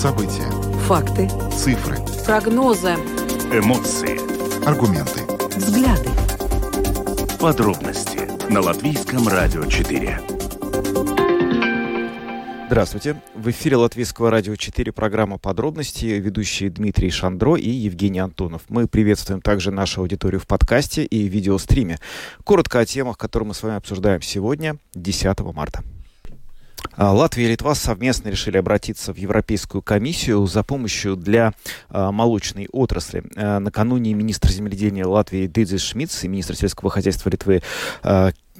События. Факты. Цифры. Прогнозы. Эмоции. Аргументы. Взгляды. Подробности на Латвийском радио 4. Здравствуйте. В эфире Латвийского радио 4 программа «Подробности». Ведущие Дмитрий Шандро и Евгений Антонов. Мы приветствуем также нашу аудиторию в подкасте и видеостриме. Коротко о темах, которые мы с вами обсуждаем сегодня, 10 марта. А, Латвия и Литва совместно решили обратиться в Европейскую комиссию за помощью для а, молочной отрасли. А, накануне министр земледения Латвии Дидзис Шмидц и министр сельского хозяйства Литвы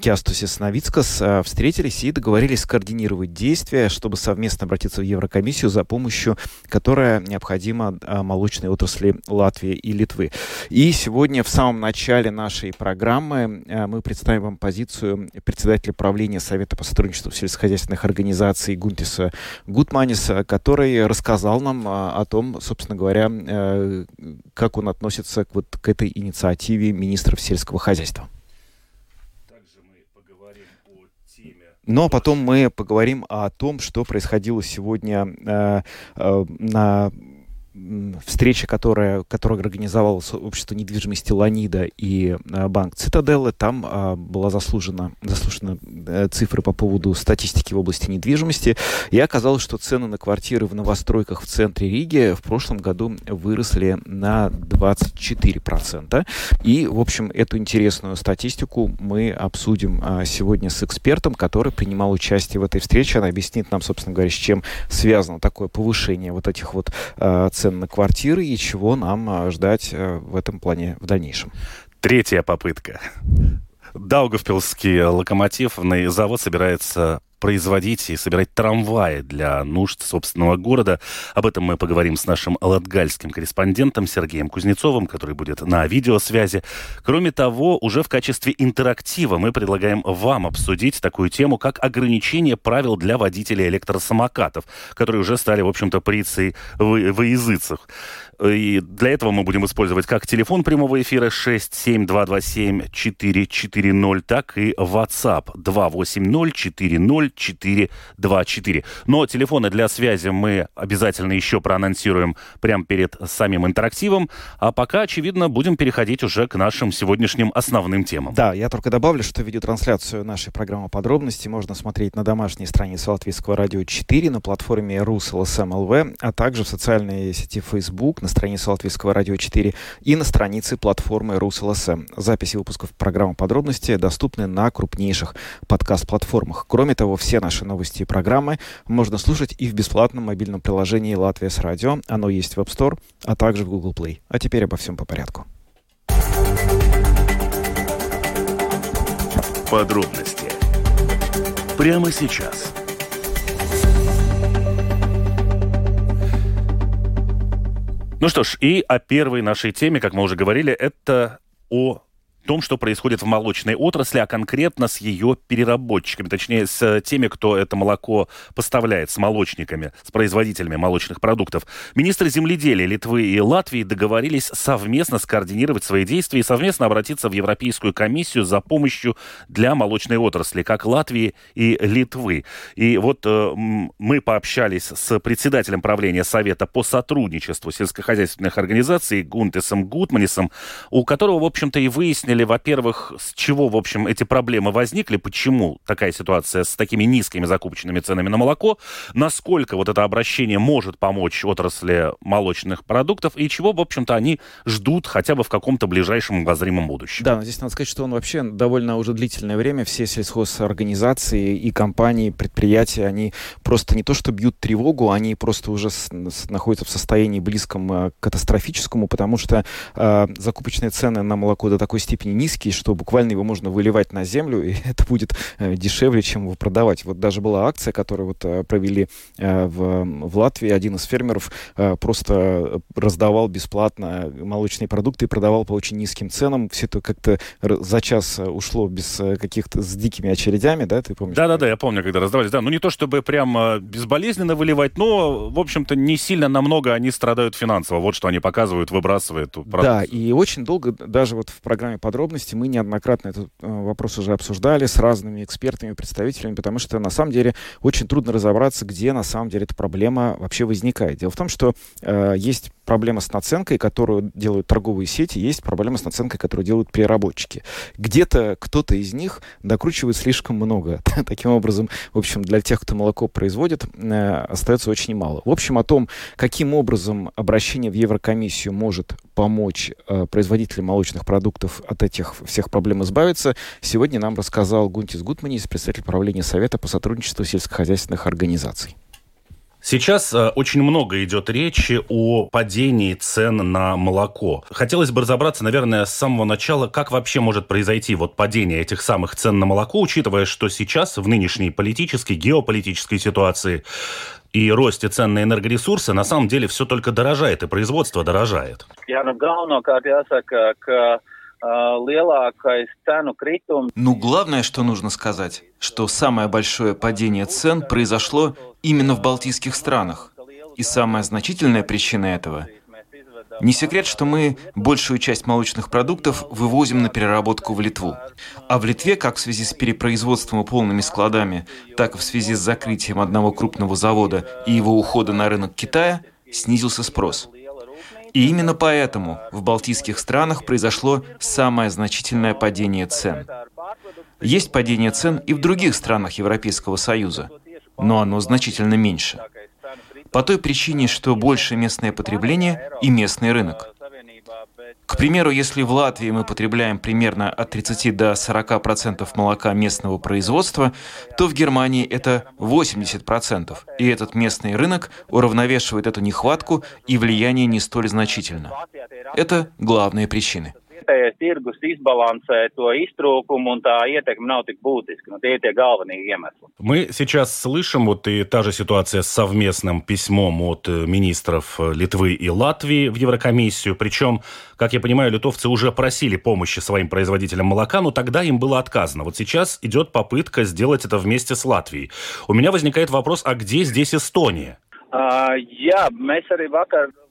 Кястусис Новицкас э, встретились и договорились скоординировать действия, чтобы совместно обратиться в Еврокомиссию за помощью, которая необходима э, молочной отрасли Латвии и Литвы. И сегодня в самом начале нашей программы э, мы представим вам позицию председателя правления Совета по сотрудничеству сельскохозяйственных организаций Гунтиса Гутманиса, который рассказал нам о том, собственно говоря, как он относится к, вот, к этой инициативе министров сельского хозяйства. Но потом мы поговорим о том, что происходило сегодня э, э, на встреча, которая, которую организовало общество недвижимости Ланида и а, банк Цитаделлы, там а, была заслужена, заслужена а, цифры по поводу статистики в области недвижимости, и оказалось, что цены на квартиры в новостройках в центре Риги в прошлом году выросли на 24%. И, в общем, эту интересную статистику мы обсудим а, сегодня с экспертом, который принимал участие в этой встрече. Она объяснит нам, собственно говоря, с чем связано такое повышение вот этих вот а, цен на квартиры и чего нам а, ждать э, в этом плане в дальнейшем. Третья попытка. Даугавпилский локомотивный завод собирается производить и собирать трамваи для нужд собственного города. Об этом мы поговорим с нашим латгальским корреспондентом Сергеем Кузнецовым, который будет на видеосвязи. Кроме того, уже в качестве интерактива мы предлагаем вам обсудить такую тему, как ограничение правил для водителей электросамокатов, которые уже стали, в общем-то, прицей в, в языцах. И для этого мы будем использовать как телефон прямого эфира 67227-440, так и WhatsApp 280-40-424. Но телефоны для связи мы обязательно еще проанонсируем прямо перед самим интерактивом. А пока, очевидно, будем переходить уже к нашим сегодняшним основным темам. Да, я только добавлю, что видеотрансляцию нашей программы подробности можно смотреть на домашней странице Латвийского радио 4, на платформе RusLSM.LV, а также в социальной сети Facebook, на странице Латвийского радио 4 и на странице платформы РусЛСМ. Записи выпусков программы подробности доступны на крупнейших подкаст-платформах. Кроме того, все наши новости и программы можно слушать и в бесплатном мобильном приложении «Латвия с радио». Оно есть в App Store, а также в Google Play. А теперь обо всем по порядку. Подробности прямо сейчас – Ну что ж, и о первой нашей теме, как мы уже говорили, это о том, что происходит в молочной отрасли, а конкретно с ее переработчиками, точнее, с теми, кто это молоко поставляет, с молочниками, с производителями молочных продуктов. Министры земледелия Литвы и Латвии договорились совместно скоординировать свои действия и совместно обратиться в Европейскую комиссию за помощью для молочной отрасли, как Латвии и Литвы. И вот э, мы пообщались с председателем правления Совета по сотрудничеству сельскохозяйственных организаций Гунтесом Гутманисом, у которого, в общем-то, и выяснили, выяснили, во-первых, с чего, в общем, эти проблемы возникли, почему такая ситуация с такими низкими закупочными ценами на молоко, насколько вот это обращение может помочь отрасли молочных продуктов и чего, в общем-то, они ждут хотя бы в каком-то ближайшем обозримом будущем. Да, здесь надо сказать, что он вообще довольно уже длительное время все сельхозорганизации и компании, предприятия, они просто не то что бьют тревогу, они просто уже с, с, находятся в состоянии близком э, к катастрофическому, потому что э, закупочные цены на молоко до такой степени степени низкий, что буквально его можно выливать на землю, и это будет э, дешевле, чем его продавать. Вот даже была акция, которую вот э, провели э, в, в Латвии. Один из фермеров просто раздавал бесплатно молочные продукты и продавал по очень низким ценам. Все это как-то за час ушло без каких-то с дикими очередями, да, ты помнишь? Да-да-да, я помню, когда раздавались. Да, ну не то чтобы прям безболезненно выливать, но, в общем-то, не сильно намного они страдают финансово. Вот что они показывают, выбрасывают. Да, и очень долго, даже вот в программе подробности. Мы неоднократно этот э, вопрос уже обсуждали с разными экспертами, представителями, потому что на самом деле очень трудно разобраться, где на самом деле эта проблема вообще возникает. Дело в том, что э, есть проблема с наценкой, которую делают торговые сети, есть проблема с наценкой, которую делают переработчики. Где-то кто-то из них докручивает слишком много. Таким образом, в общем, для тех, кто молоко производит, э, остается очень мало. В общем, о том, каким образом обращение в Еврокомиссию может помочь э, производителям молочных продуктов от этих всех проблем избавиться, сегодня нам рассказал Гунтис Гутманис, представитель правления Совета по сотрудничеству сельскохозяйственных организаций. Сейчас э, очень много идет речи о падении цен на молоко. Хотелось бы разобраться, наверное, с самого начала, как вообще может произойти вот падение этих самых цен на молоко, учитывая, что сейчас в нынешней политической, геополитической ситуации и росте цен на энергоресурсы на самом деле все только дорожает, и производство дорожает. Ну, главное, что нужно сказать, что самое большое падение цен произошло именно в балтийских странах. И самая значительная причина этого – не секрет, что мы большую часть молочных продуктов вывозим на переработку в Литву. А в Литве, как в связи с перепроизводством и полными складами, так и в связи с закрытием одного крупного завода и его ухода на рынок Китая, снизился спрос. И именно поэтому в балтийских странах произошло самое значительное падение цен. Есть падение цен и в других странах Европейского Союза, но оно значительно меньше. По той причине, что больше местное потребление и местный рынок. К примеру, если в Латвии мы потребляем примерно от 30 до 40 процентов молока местного производства, то в Германии это 80 процентов, и этот местный рынок уравновешивает эту нехватку и влияние не столь значительно. Это главные причины vietējais tirgus izbalansē to iztrūkumu, un tā ietekme nav tik būtiska. Nu, tie ir tie galvenie iemesli. Мы сейчас слышим, вот и та же ситуация с совместным письмом от э, министров э, Литвы и Латвии в Еврокомиссию. Причем, как я понимаю, литовцы уже просили помощи своим производителям молока, но тогда им было отказано. Вот сейчас идет попытка сделать это вместе с Латвией. У меня возникает вопрос, а где здесь Эстония? А,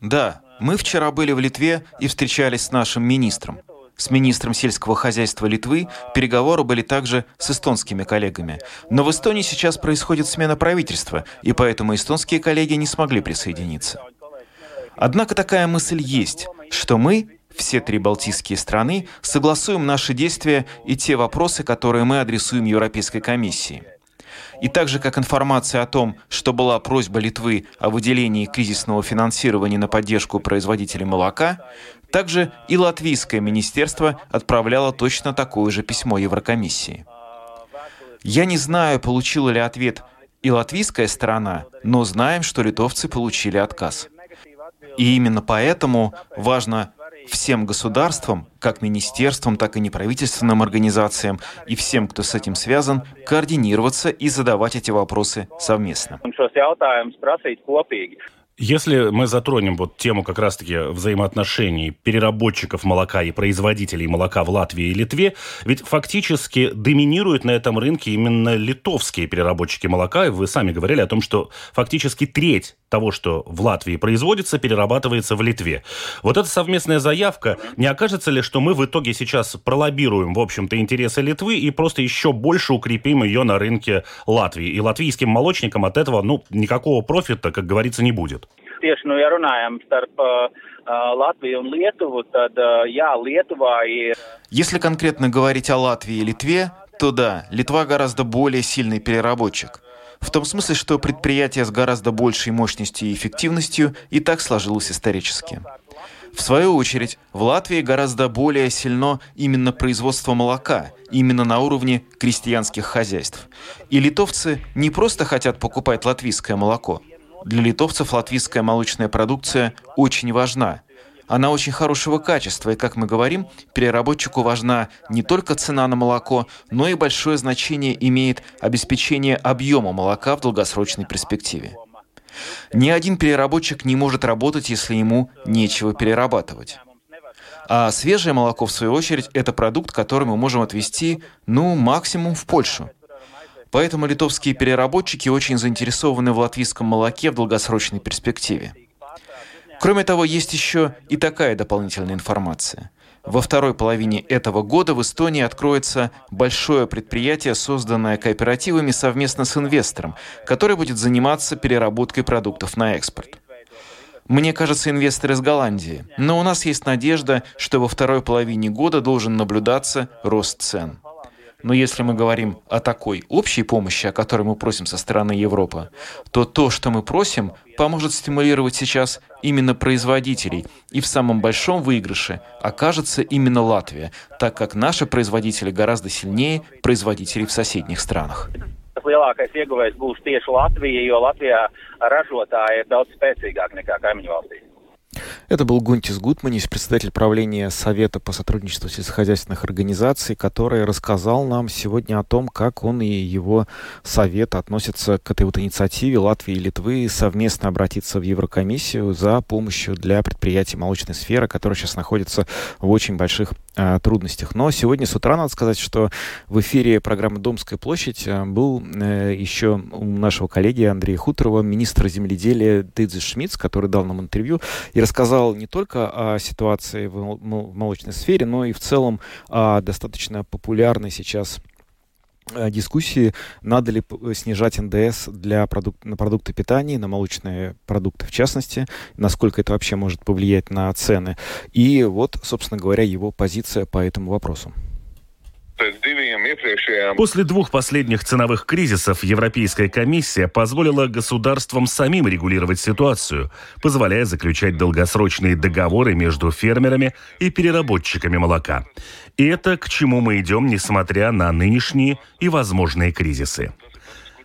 да, мы вчера были в Литве и встречались с нашим министром. С министром сельского хозяйства Литвы переговоры были также с эстонскими коллегами. Но в Эстонии сейчас происходит смена правительства, и поэтому эстонские коллеги не смогли присоединиться. Однако такая мысль есть, что мы, все три балтийские страны, согласуем наши действия и те вопросы, которые мы адресуем Европейской комиссии – и так же, как информация о том, что была просьба Литвы о выделении кризисного финансирования на поддержку производителей молока, также и латвийское министерство отправляло точно такое же письмо Еврокомиссии. Я не знаю, получила ли ответ и латвийская сторона, но знаем, что литовцы получили отказ. И именно поэтому важно всем государствам, как министерствам, так и неправительственным организациям и всем, кто с этим связан, координироваться и задавать эти вопросы совместно. Если мы затронем вот тему как раз-таки взаимоотношений переработчиков молока и производителей молока в Латвии и Литве, ведь фактически доминируют на этом рынке именно литовские переработчики молока. И вы сами говорили о том, что фактически треть того, что в Латвии производится, перерабатывается в Литве. Вот эта совместная заявка, не окажется ли, что мы в итоге сейчас пролоббируем, в общем-то, интересы Литвы и просто еще больше укрепим ее на рынке Латвии? И латвийским молочникам от этого, ну, никакого профита, как говорится, не будет. Tieši, nu, ja runājam starp Латвию и Литву, tad, jā, Lietuva ir... Если конкретно говорить о Латвии и Литве, то да, Литва гораздо более сильный переработчик – в том смысле, что предприятие с гораздо большей мощностью и эффективностью и так сложилось исторически. В свою очередь, в Латвии гораздо более сильно именно производство молока, именно на уровне крестьянских хозяйств. И литовцы не просто хотят покупать латвийское молоко. Для литовцев латвийская молочная продукция очень важна – она очень хорошего качества, и, как мы говорим, переработчику важна не только цена на молоко, но и большое значение имеет обеспечение объема молока в долгосрочной перспективе. Ни один переработчик не может работать, если ему нечего перерабатывать. А свежее молоко, в свою очередь, это продукт, который мы можем отвезти, ну, максимум в Польшу. Поэтому литовские переработчики очень заинтересованы в латвийском молоке в долгосрочной перспективе. Кроме того, есть еще и такая дополнительная информация. Во второй половине этого года в Эстонии откроется большое предприятие, созданное кооперативами совместно с инвестором, который будет заниматься переработкой продуктов на экспорт. Мне кажется, инвестор из Голландии. Но у нас есть надежда, что во второй половине года должен наблюдаться рост цен. Но если мы говорим о такой общей помощи, о которой мы просим со стороны Европы, то то, что мы просим, поможет стимулировать сейчас именно производителей. И в самом большом выигрыше окажется именно Латвия, так как наши производители гораздо сильнее производителей в соседних странах. lielākais ieguvējs būs. Это был Гунтис Гутманис, председатель правления Совета по сотрудничеству сельскохозяйственных организаций, который рассказал нам сегодня о том, как он и его совет относятся к этой вот инициативе Латвии и Литвы совместно обратиться в Еврокомиссию за помощью для предприятий молочной сферы, которые сейчас находятся в очень больших э, трудностях. Но сегодня с утра надо сказать, что в эфире программы «Домская площадь» э, был э, еще у нашего коллеги Андрея Хуторова министр земледелия Дыдзи Шмидц, который дал нам интервью и рассказал не только о ситуации в молочной сфере, но и в целом о достаточно популярной сейчас э, дискуссии, надо ли снижать НДС для продук- на продукты питания, на молочные продукты в частности, насколько это вообще может повлиять на цены. И вот, собственно говоря, его позиция по этому вопросу. После двух последних ценовых кризисов Европейская комиссия позволила государствам самим регулировать ситуацию, позволяя заключать долгосрочные договоры между фермерами и переработчиками молока. И это к чему мы идем, несмотря на нынешние и возможные кризисы.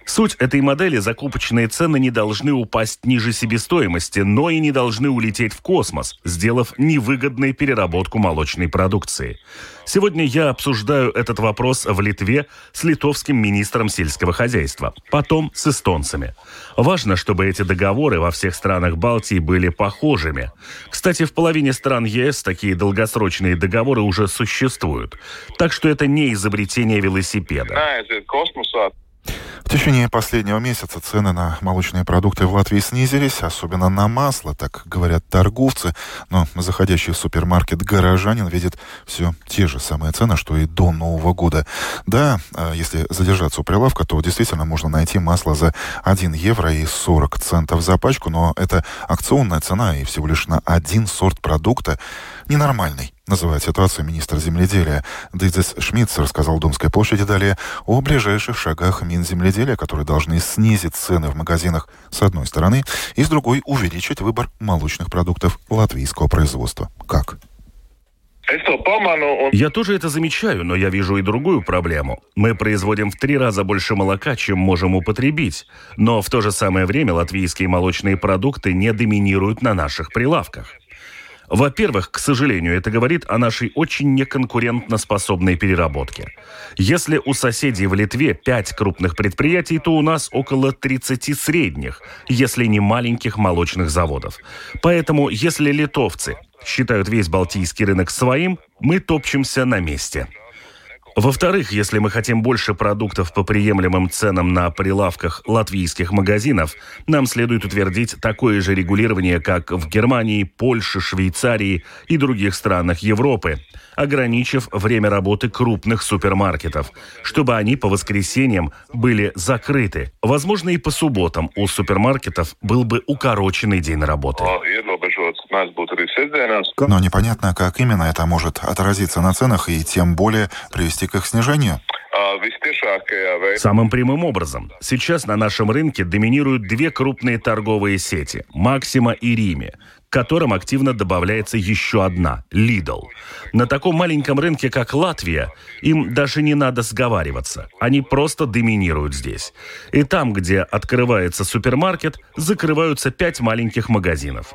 Суть этой модели – закупочные цены не должны упасть ниже себестоимости, но и не должны улететь в космос, сделав невыгодной переработку молочной продукции. Сегодня я обсуждаю этот вопрос в Литве с литовским министром сельского хозяйства, потом с эстонцами. Важно, чтобы эти договоры во всех странах Балтии были похожими. Кстати, в половине стран ЕС такие долгосрочные договоры уже существуют. Так что это не изобретение велосипеда. В течение последнего месяца цены на молочные продукты в Латвии снизились, особенно на масло, так говорят торговцы. Но заходящий в супермаркет горожанин видит все те же самые цены, что и до Нового года. Да, а если задержаться у прилавка, то действительно можно найти масло за 1 евро и 40 центов за пачку, но это акционная цена и всего лишь на один сорт продукта ненормальный называет ситуацию министр земледелия. Дидзес Шмидц рассказал Домской площади далее о ближайших шагах Минземледелия, которые должны снизить цены в магазинах с одной стороны и с другой увеличить выбор молочных продуктов латвийского производства. Как? Я тоже это замечаю, но я вижу и другую проблему. Мы производим в три раза больше молока, чем можем употребить. Но в то же самое время латвийские молочные продукты не доминируют на наших прилавках. Во-первых, к сожалению, это говорит о нашей очень неконкурентноспособной переработке. Если у соседей в Литве 5 крупных предприятий, то у нас около 30 средних, если не маленьких молочных заводов. Поэтому, если литовцы считают весь балтийский рынок своим, мы топчемся на месте. Во-вторых, если мы хотим больше продуктов по приемлемым ценам на прилавках латвийских магазинов, нам следует утвердить такое же регулирование, как в Германии, Польше, Швейцарии и других странах Европы, ограничив время работы крупных супермаркетов, чтобы они по воскресеньям были закрыты. Возможно, и по субботам у супермаркетов был бы укороченный день работы. Но непонятно, как именно это может отразиться на ценах и тем более привести к их снижению. Самым прямым образом. Сейчас на нашем рынке доминируют две крупные торговые сети – «Максима» и «Риме», к которым активно добавляется еще одна – «Лидл». На таком маленьком рынке, как Латвия, им даже не надо сговариваться. Они просто доминируют здесь. И там, где открывается супермаркет, закрываются пять маленьких магазинов.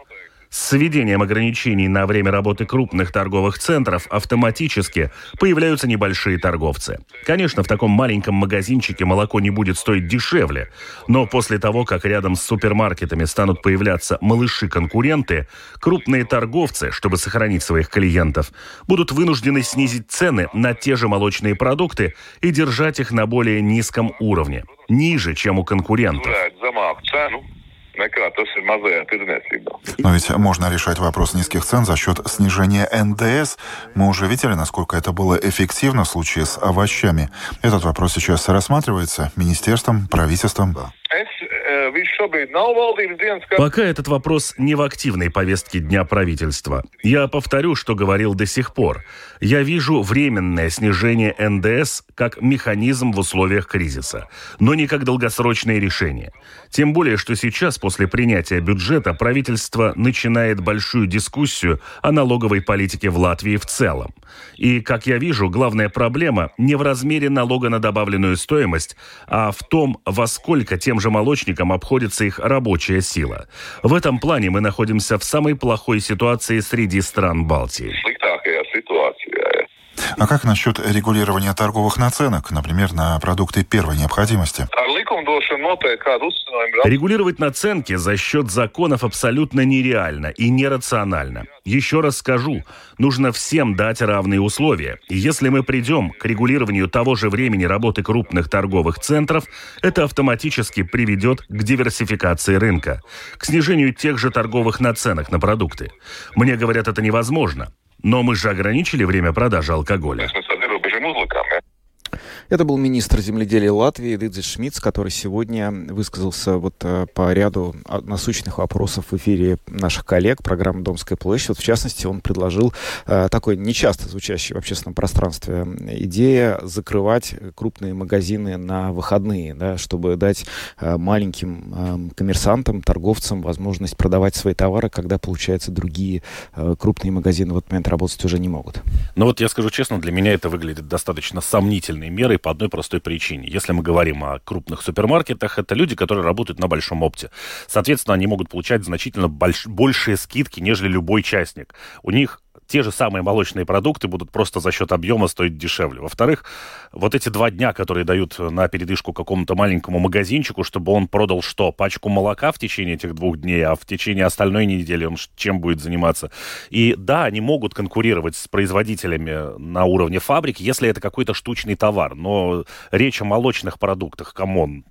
С введением ограничений на время работы крупных торговых центров автоматически появляются небольшие торговцы. Конечно, в таком маленьком магазинчике молоко не будет стоить дешевле, но после того, как рядом с супермаркетами станут появляться малыши-конкуренты, крупные торговцы, чтобы сохранить своих клиентов, будут вынуждены снизить цены на те же молочные продукты и держать их на более низком уровне, ниже, чем у конкурентов. Но ведь можно решать вопрос низких цен за счет снижения НДС. Мы уже видели, насколько это было эффективно в случае с овощами. Этот вопрос сейчас рассматривается министерством, правительством. Пока этот вопрос не в активной повестке дня правительства. Я повторю, что говорил до сих пор. Я вижу временное снижение НДС как механизм в условиях кризиса, но не как долгосрочное решение. Тем более, что сейчас, после принятия бюджета, правительство начинает большую дискуссию о налоговой политике в Латвии в целом. И, как я вижу, главная проблема не в размере налога на добавленную стоимость, а в том, во сколько тем же молочникам обходится их рабочая сила. В этом плане мы находимся в самой плохой ситуации среди стран Балтии. А как насчет регулирования торговых наценок, например, на продукты первой необходимости? Регулировать наценки за счет законов абсолютно нереально и нерационально. Еще раз скажу, нужно всем дать равные условия. И если мы придем к регулированию того же времени работы крупных торговых центров, это автоматически приведет к диверсификации рынка, к снижению тех же торговых наценок на продукты. Мне говорят, это невозможно. Но мы же ограничили время продажи алкоголя. Это был министр земледелия Латвии Дидзис Шмидц, который сегодня высказался вот э, по ряду насущных вопросов в эфире наших коллег программы «Домская площадь». Вот в частности, он предложил э, такой нечасто звучащий в общественном пространстве идея закрывать крупные магазины на выходные, да, чтобы дать э, маленьким коммерсантам, торговцам возможность продавать свои товары, когда, получается, другие крупные магазины в этот момент работать уже не могут. Ну вот я скажу честно, для меня это выглядит достаточно сомнительной мерой, по одной простой причине. Если мы говорим о крупных супермаркетах, это люди, которые работают на большом опте. Соответственно, они могут получать значительно больш... большие скидки, нежели любой частник. У них те же самые молочные продукты будут просто за счет объема стоить дешевле. Во-вторых, вот эти два дня, которые дают на передышку какому-то маленькому магазинчику, чтобы он продал что? Пачку молока в течение этих двух дней, а в течение остальной недели он чем будет заниматься? И да, они могут конкурировать с производителями на уровне фабрик, если это какой-то штучный товар. Но речь о молочных продуктах, come on,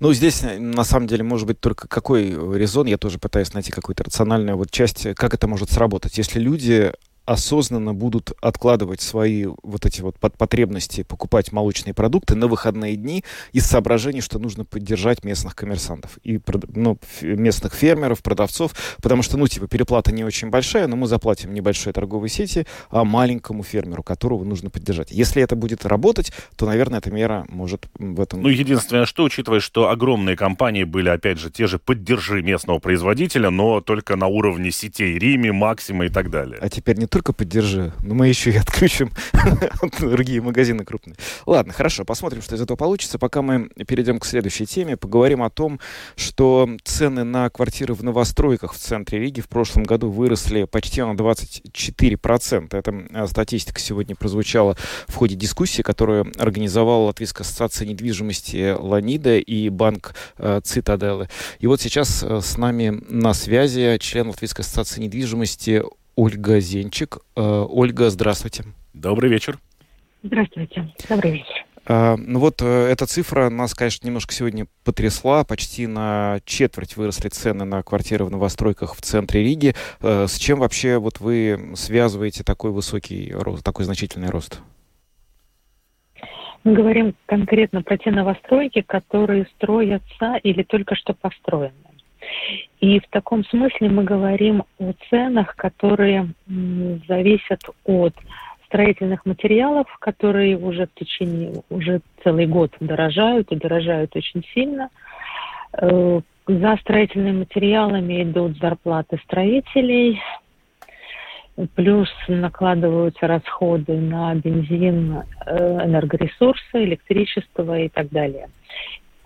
ну, здесь, э, на самом деле, может быть только какой резон, я тоже пытаюсь найти какую-то рациональную вот часть, как это может сработать. Если люди осознанно будут откладывать свои вот эти вот потребности покупать молочные продукты на выходные дни из соображений, что нужно поддержать местных коммерсантов и ну, местных фермеров, продавцов, потому что, ну, типа, переплата не очень большая, но мы заплатим небольшой торговой сети, а маленькому фермеру, которого нужно поддержать. Если это будет работать, то, наверное, эта мера может в этом... Ну, единственное, что, учитывая, что огромные компании были, опять же, те же «поддержи местного производителя», но только на уровне сетей Рими, Максима и так далее. А теперь не только поддержи, но мы еще и отключим другие магазины крупные. Ладно, хорошо, посмотрим, что из этого получится. Пока мы перейдем к следующей теме, поговорим о том, что цены на квартиры в новостройках в центре Риги в прошлом году выросли почти на 24%. Эта э, статистика сегодня прозвучала в ходе дискуссии, которую организовала Латвийская ассоциация недвижимости Ланида и банк э, Цитаделы. И вот сейчас э, с нами на связи член Латвийской ассоциации недвижимости Ольга Зенчик. Э, Ольга, здравствуйте. Добрый вечер. Здравствуйте. Добрый вечер. Uh, ну вот uh, эта цифра нас, конечно, немножко сегодня потрясла. Почти на четверть выросли цены на квартиры в новостройках в центре Риги. С чем вообще вот вы связываете такой высокий рост, такой значительный рост? Мы говорим конкретно про те новостройки, которые строятся или только что построены. И в таком смысле мы говорим о ценах, которые зависят от строительных материалов, которые уже в течение, уже целый год дорожают и дорожают очень сильно. Э, за строительными материалами идут зарплаты строителей, плюс накладываются расходы на бензин, э, энергоресурсы, электричество и так далее.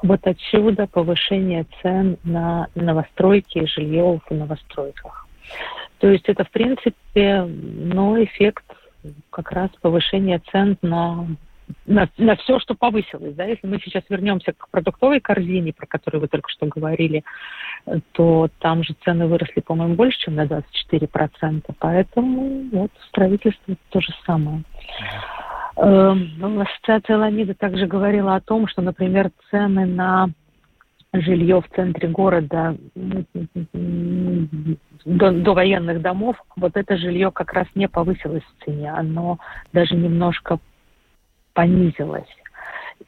Вот отсюда повышение цен на новостройки и жилье в новостройках. То есть это, в принципе, ну, эффект как раз повышения цен на, на, на все, что повысилось. Да? Если мы сейчас вернемся к продуктовой корзине, про которую вы только что говорили, то там же цены выросли, по-моему, больше, чем на 24%. Поэтому вот строительство то же самое. Эм, ну, ассоциация Ламида также говорила о том, что, например, цены на жилье в центре города до, до военных домов, вот это жилье как раз не повысилось в цене, оно даже немножко понизилось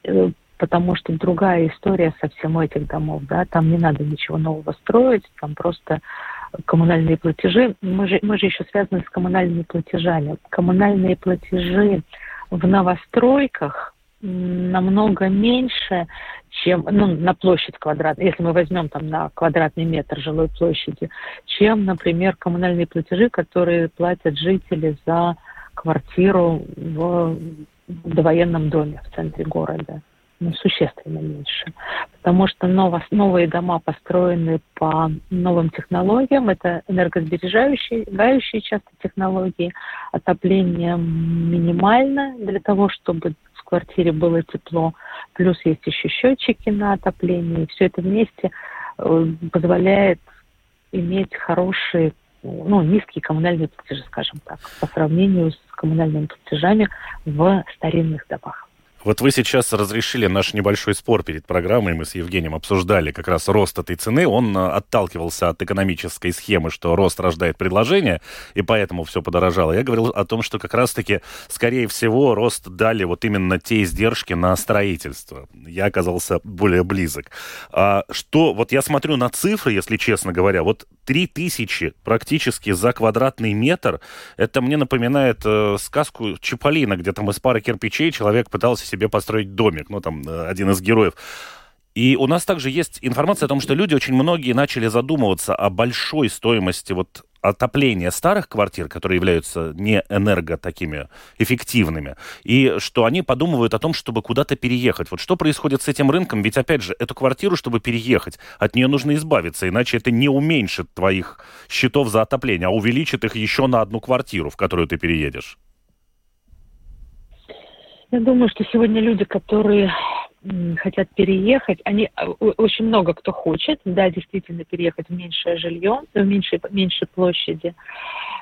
э, потому что другая история совсем у этих домов, да, там не надо ничего нового строить, там просто коммунальные платежи. Мы же, мы же еще связаны с коммунальными платежами. Коммунальные платежи в новостройках намного меньше, чем ну, на площадь квадратной, если мы возьмем там на квадратный метр жилой площади, чем, например, коммунальные платежи, которые платят жители за квартиру в довоенном доме в центре города ну, существенно меньше. Потому что ново, новые дома построены по новым технологиям. Это энергосбережающие, гающие часто технологии. Отопление минимально для того, чтобы в квартире было тепло. Плюс есть еще счетчики на отопление. И все это вместе э, позволяет иметь хорошие ну, низкие коммунальные платежи, скажем так, по сравнению с коммунальными платежами в старинных домах. Вот вы сейчас разрешили наш небольшой спор перед программой. Мы с Евгением обсуждали как раз рост этой цены. Он э, отталкивался от экономической схемы, что рост рождает предложение, и поэтому все подорожало. Я говорил о том, что как раз-таки, скорее всего, рост дали вот именно те издержки на строительство. Я оказался более близок. А что, вот я смотрю на цифры, если честно говоря, вот 3000 практически за квадратный метр, это мне напоминает э, сказку Чаполина, где там из пары кирпичей человек пытался себе построить домик, ну, там, э, один из героев. И у нас также есть информация о том, что люди очень многие начали задумываться о большой стоимости вот отопления старых квартир, которые являются не энерго такими эффективными, и что они подумывают о том, чтобы куда-то переехать. Вот что происходит с этим рынком? Ведь, опять же, эту квартиру, чтобы переехать, от нее нужно избавиться, иначе это не уменьшит твоих счетов за отопление, а увеличит их еще на одну квартиру, в которую ты переедешь. Я думаю, что сегодня люди, которые хотят переехать, они а, очень много кто хочет, да, действительно переехать в меньшее жилье, в меньшей, меньшей площади.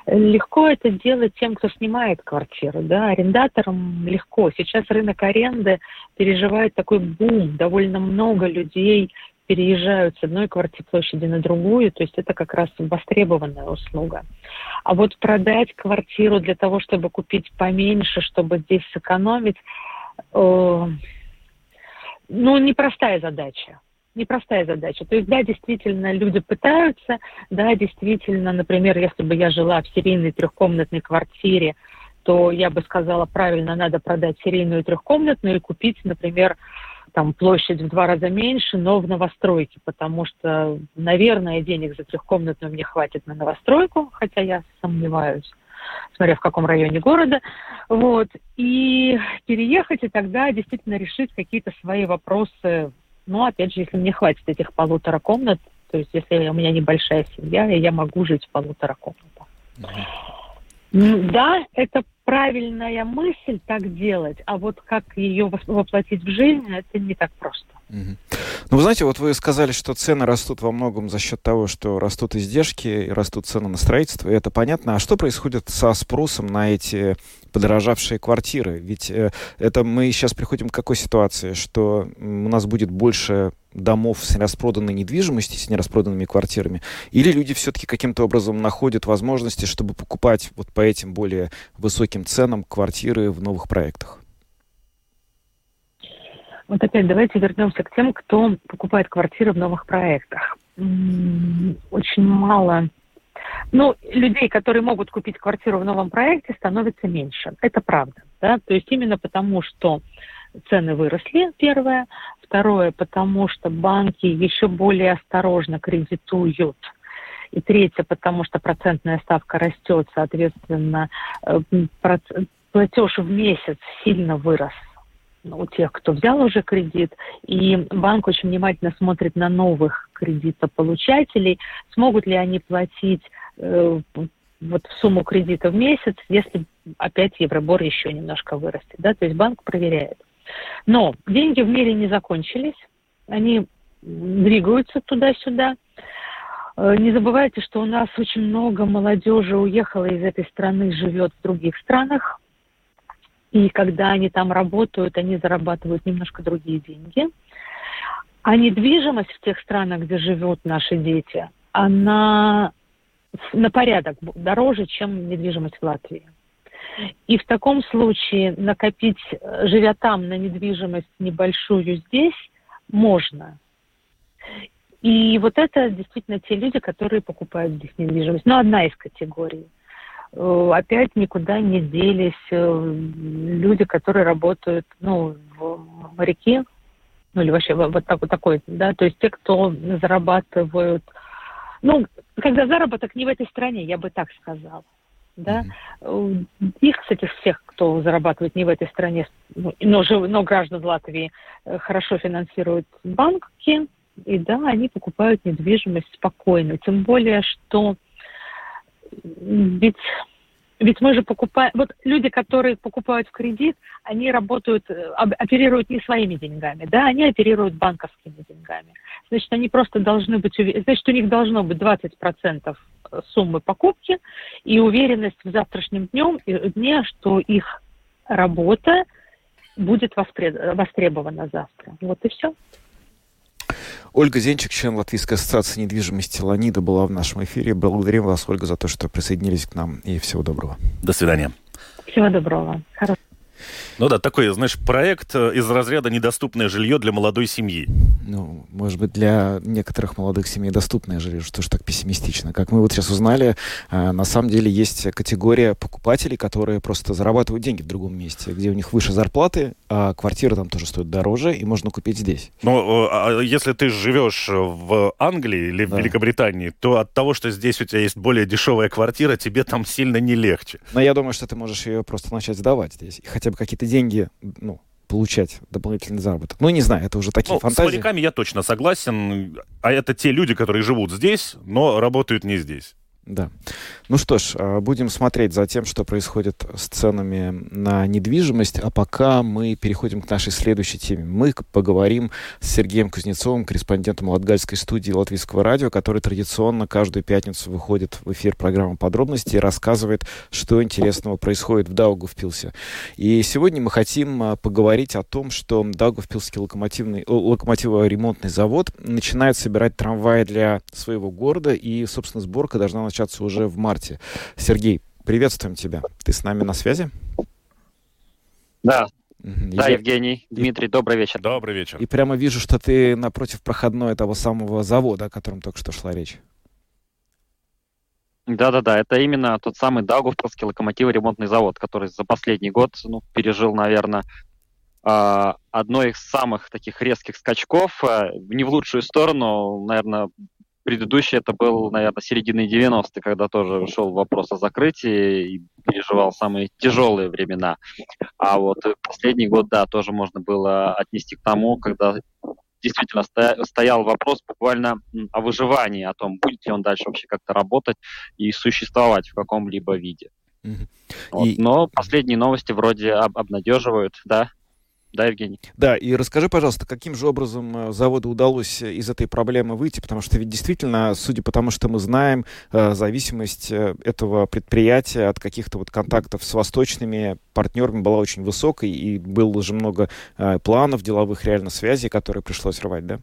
Легко это делать тем, кто снимает квартиру, да, арендаторам легко. Сейчас рынок аренды переживает такой бум, довольно много людей переезжают с одной квартиры площади на другую, то есть это как раз востребованная услуга. А вот продать квартиру для того, чтобы купить поменьше, чтобы здесь сэкономить, э, ну, непростая задача. Непростая задача. То есть, да, действительно, люди пытаются, да, действительно, например, если бы я жила в серийной трехкомнатной квартире, то я бы сказала, правильно, надо продать серийную трехкомнатную и купить, например, там площадь в два раза меньше, но в новостройке, потому что, наверное, денег за трехкомнатную мне хватит на новостройку, хотя я сомневаюсь, смотря в каком районе города, вот, и переехать, и тогда действительно решить какие-то свои вопросы, ну, опять же, если мне хватит этих полутора комнат, то есть если у меня небольшая семья, я могу жить в полутора комнатах. Да, это правильная мысль так делать, а вот как ее воплотить в жизнь, это не так просто. Ну, вы знаете, вот вы сказали, что цены растут во многом за счет того, что растут издержки и растут цены на строительство, и это понятно. А что происходит со спросом на эти подорожавшие квартиры? Ведь э, это мы сейчас приходим к какой ситуации, что у нас будет больше домов с нераспроданной недвижимостью, с нераспроданными квартирами, или люди все-таки каким-то образом находят возможности, чтобы покупать вот по этим более высоким ценам квартиры в новых проектах? Вот опять давайте вернемся к тем, кто покупает квартиры в новых проектах. Очень мало ну, людей, которые могут купить квартиру в новом проекте, становится меньше. Это правда. Да? То есть именно потому, что цены выросли, первое. Второе, потому что банки еще более осторожно кредитуют. И третье, потому что процентная ставка растет, соответственно, э, платеж в месяц сильно вырос у тех, кто взял уже кредит, и банк очень внимательно смотрит на новых кредитополучателей, смогут ли они платить э, вот сумму кредита в месяц, если опять Евробор еще немножко вырастет. Да? То есть банк проверяет. Но деньги в мире не закончились, они двигаются туда-сюда. Э, не забывайте, что у нас очень много молодежи уехала из этой страны, живет в других странах. И когда они там работают, они зарабатывают немножко другие деньги. А недвижимость в тех странах, где живут наши дети, она на порядок дороже, чем недвижимость в Латвии. И в таком случае накопить, э, живя там, на недвижимость небольшую здесь, можно. И вот это действительно те люди, которые покупают здесь недвижимость. Но одна из категорий. Э, опять никуда не делись э, люди, которые работают ну, в моряки, ну или вообще вот, так, вот такой, да, то есть те, кто зарабатывают, ну, когда заработок не в этой стране, я бы так сказала да. Mm-hmm. Их, кстати, всех, кто зарабатывает не в этой стране, ну, но, но граждан Латвии хорошо финансируют банки, и да, они покупают недвижимость спокойно. Тем более, что ведь ведь мы же покупаем... Вот люди, которые покупают в кредит, они работают, э, оперируют не своими деньгами, да, они оперируют банковскими деньгами. Значит, они просто должны быть... Значит, у них должно быть 20% суммы покупки и уверенность в завтрашнем днем, дне, что их работа будет востребована завтра. Вот и все. Ольга Зенчик, член Латвийской ассоциации недвижимости Ланида, была в нашем эфире. Благодарим вас, Ольга, за то, что присоединились к нам. И всего доброго. До свидания. Всего доброго. Хорошо. Ну да, такой, знаешь, проект э, из разряда «Недоступное жилье для молодой семьи». Ну, может быть, для некоторых молодых семей доступное жилье, что ж так пессимистично. Как мы вот сейчас узнали, э, на самом деле есть категория покупателей, которые просто зарабатывают деньги в другом месте, где у них выше зарплаты, а квартира там тоже стоит дороже, и можно купить здесь. Но а если ты живешь в Англии или да. в Великобритании, то от того, что здесь у тебя есть более дешевая квартира, тебе там сильно не легче. Но я думаю, что ты можешь ее просто начать сдавать здесь. И хотя бы какие-то деньги, ну, получать дополнительный заработок. Ну, не знаю, это уже такие ну, фантазии. С моряками я точно согласен. А это те люди, которые живут здесь, но работают не здесь. Да. Ну что ж, а, будем смотреть за тем, что происходит с ценами на недвижимость. А пока мы переходим к нашей следующей теме. Мы поговорим с Сергеем Кузнецовым, корреспондентом Латгальской студии Латвийского радио, который традиционно каждую пятницу выходит в эфир программы «Подробности» и рассказывает, что интересного происходит в Даугавпилсе. И сегодня мы хотим а, поговорить о том, что Даугавпилский локомотивный, локомотиво-ремонтный завод начинает собирать трамваи для своего города, и, собственно, сборка должна начаться уже в марте. Сергей, приветствуем тебя. Ты с нами на связи? Да. Угу. Да, Евгений, Дмитрий, добрый вечер. Добрый вечер. И прямо вижу, что ты напротив проходной того самого завода, о котором только что шла речь. Да-да-да, это именно тот самый Даугавпилский локомотиво-ремонтный завод, который за последний год ну, пережил, наверное, а, одно из самых таких резких скачков, а, не в лучшую сторону, наверное, Предыдущий это был, наверное, середины 90-х, когда тоже шел вопрос о закрытии и переживал самые тяжелые времена. А вот последний год, да, тоже можно было отнести к тому, когда действительно стоял вопрос буквально о выживании, о том, будет ли он дальше вообще как-то работать и существовать в каком-либо виде. Mm-hmm. Вот. И... Но последние новости вроде об- обнадеживают, да, да, Евгений? Да, и расскажи, пожалуйста, каким же образом э, заводу удалось э, из этой проблемы выйти, потому что ведь действительно, судя по тому, что мы знаем, э, зависимость этого предприятия от каких-то вот контактов с восточными партнерами была очень высокой, и было же много планов, деловых реально связей, которые пришлось рвать, да?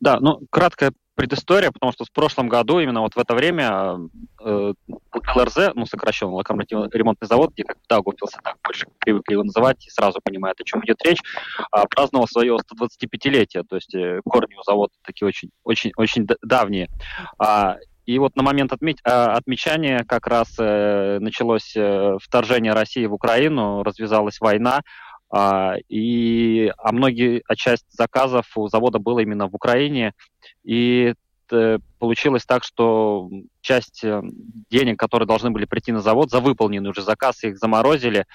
Да, ну, краткое предыстория, потому что в прошлом году, именно вот в это время, э, ЛРЗ, ну, сокращенно, локомотивный ремонтный завод, где как Даугавпилс, так больше привыкли его называть, и сразу понимают, о чем идет речь, э, праздновал свое 125-летие, то есть э, корни у завода такие очень, очень, очень давние. А, и вот на момент отметь, а, отмечания как раз э, началось э, вторжение России в Украину, развязалась война, и, а многие, а часть заказов у завода было именно в Украине, и получилось так, что часть э, денег, которые должны были прийти на завод за выполненный уже заказ, их заморозили,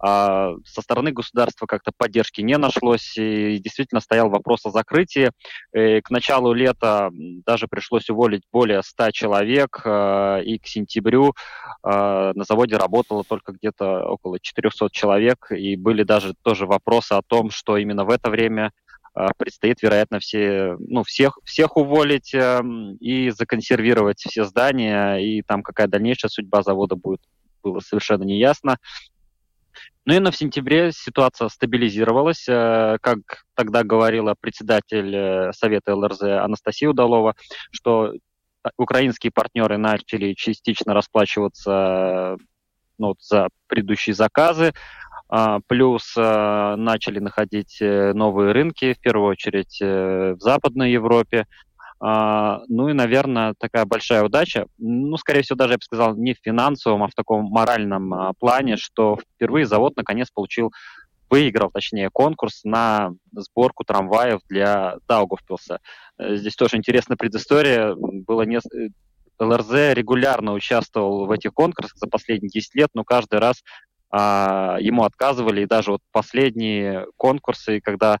а со стороны государства как-то поддержки не нашлось, и действительно стоял вопрос о закрытии. И э, к началу лета даже пришлось уволить более 100 человек, э, и к сентябрю э, на заводе работало только где-то около 400 человек, и были даже тоже вопросы о том, что именно в это время предстоит, вероятно, все, ну, всех, всех уволить эм, и законсервировать все здания, и там какая дальнейшая судьба завода будет, было совершенно неясно. Ну и на в сентябре ситуация стабилизировалась. Как тогда говорила председатель Совета ЛРЗ Анастасия Удалова, что украинские партнеры начали частично расплачиваться ну, за предыдущие заказы, а, плюс а, начали находить э, новые рынки, в первую очередь э, в Западной Европе. А, ну и, наверное, такая большая удача, ну, скорее всего, даже, я бы сказал, не в финансовом, а в таком моральном плане, что впервые завод наконец получил выиграл, точнее, конкурс на сборку трамваев для Даугавпилса. Э, здесь тоже интересная предыстория. Было не... ЛРЗ регулярно участвовал в этих конкурсах за последние 10 лет, но каждый раз а, ему отказывали. И даже вот последние конкурсы, когда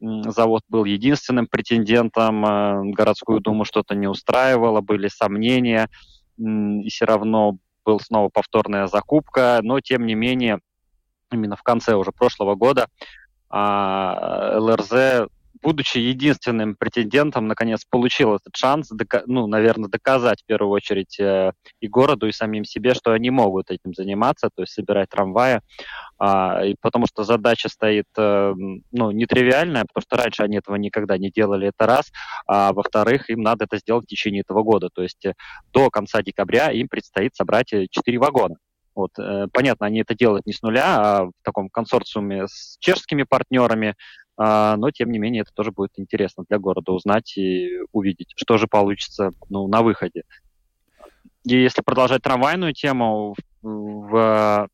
завод был единственным претендентом, а, городскую думу что-то не устраивало, были сомнения, и все равно была снова повторная закупка, но тем не менее именно в конце уже прошлого года а, ЛРЗ будучи единственным претендентом, наконец получил этот шанс, ну, наверное, доказать в первую очередь э, и городу, и самим себе, что они могут этим заниматься, то есть собирать трамваи, а, и потому что задача стоит, э, ну, нетривиальная, потому что раньше они этого никогда не делали, это раз, а во-вторых, им надо это сделать в течение этого года, то есть э, до конца декабря им предстоит собрать 4 вагона. Вот, понятно, они это делают не с нуля, а в таком консорциуме с чешскими партнерами, но тем не менее это тоже будет интересно для города узнать и увидеть, что же получится ну, на выходе. И если продолжать трамвайную тему, в,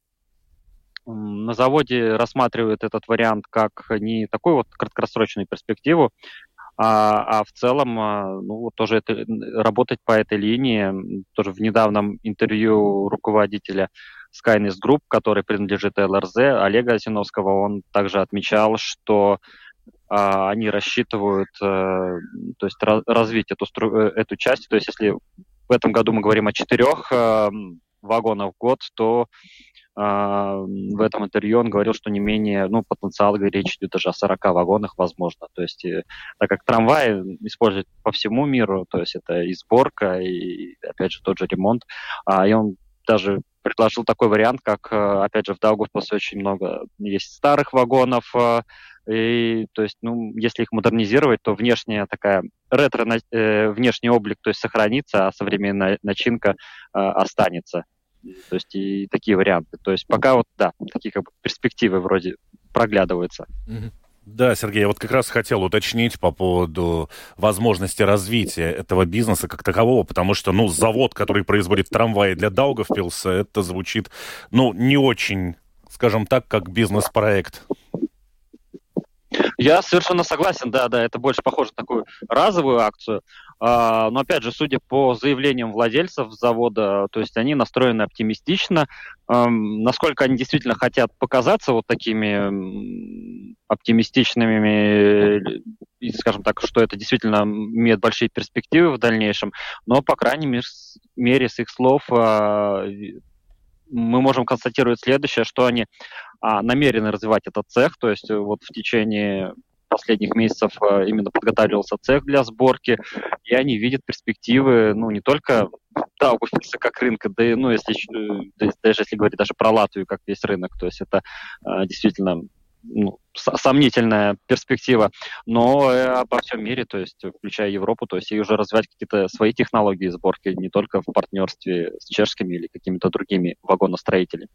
на заводе рассматривают этот вариант как не такую вот краткосрочную перспективу, а, а в целом а, ну, тоже это, работать по этой линии. Тоже в недавнем интервью руководителя Skynet Group, который принадлежит ЛРЗ, Олега Осиновского, он также отмечал, что а, они рассчитывают а, то есть раз, развить эту, э, эту часть. То есть если в этом году мы говорим о четырех а, вагонах в год, то а, в этом интервью он говорил, что не менее, ну, потенциал, речь идет даже о 40 вагонах, возможно. То есть, э, так как трамваи используют по всему миру, то есть это и сборка, и, опять же, тот же ремонт, а, и он даже предложил такой вариант, как, э, опять же, в Даугавпилсе очень много есть старых вагонов, э, и, то есть, ну, если их модернизировать, то внешняя такая ретро, э, внешний облик, то есть сохранится, а современная начинка э, останется. То есть и такие варианты. То есть пока вот, да, такие как бы перспективы вроде проглядываются. Mm-hmm. Да, Сергей, я вот как раз хотел уточнить по поводу возможности развития этого бизнеса как такового, потому что, ну, завод, который производит трамваи для Даугавпилса, это звучит, ну, не очень, скажем так, как бизнес-проект. Я совершенно согласен, да, да, это больше похоже на такую разовую акцию. А, но опять же, судя по заявлениям владельцев завода, то есть они настроены оптимистично. Насколько они действительно хотят показаться вот такими оптимистичными, скажем так, что это действительно имеет большие перспективы в дальнейшем, но, по крайней мере, с их слов а, мы можем констатировать следующее, что они а, намерены развивать этот цех, то есть вот в течение последних месяцев э, именно подготавливался цех для сборки, и они видят перспективы, ну, не только Даугавпилса как рынка, да и, ну, если, э, даже если говорить даже про Латвию как весь рынок, то есть это э, действительно ну, сомнительная перспектива, но обо всем мире, то есть включая Европу, то есть и уже развивать какие-то свои технологии сборки, не только в партнерстве с чешскими или какими-то другими вагоностроителями.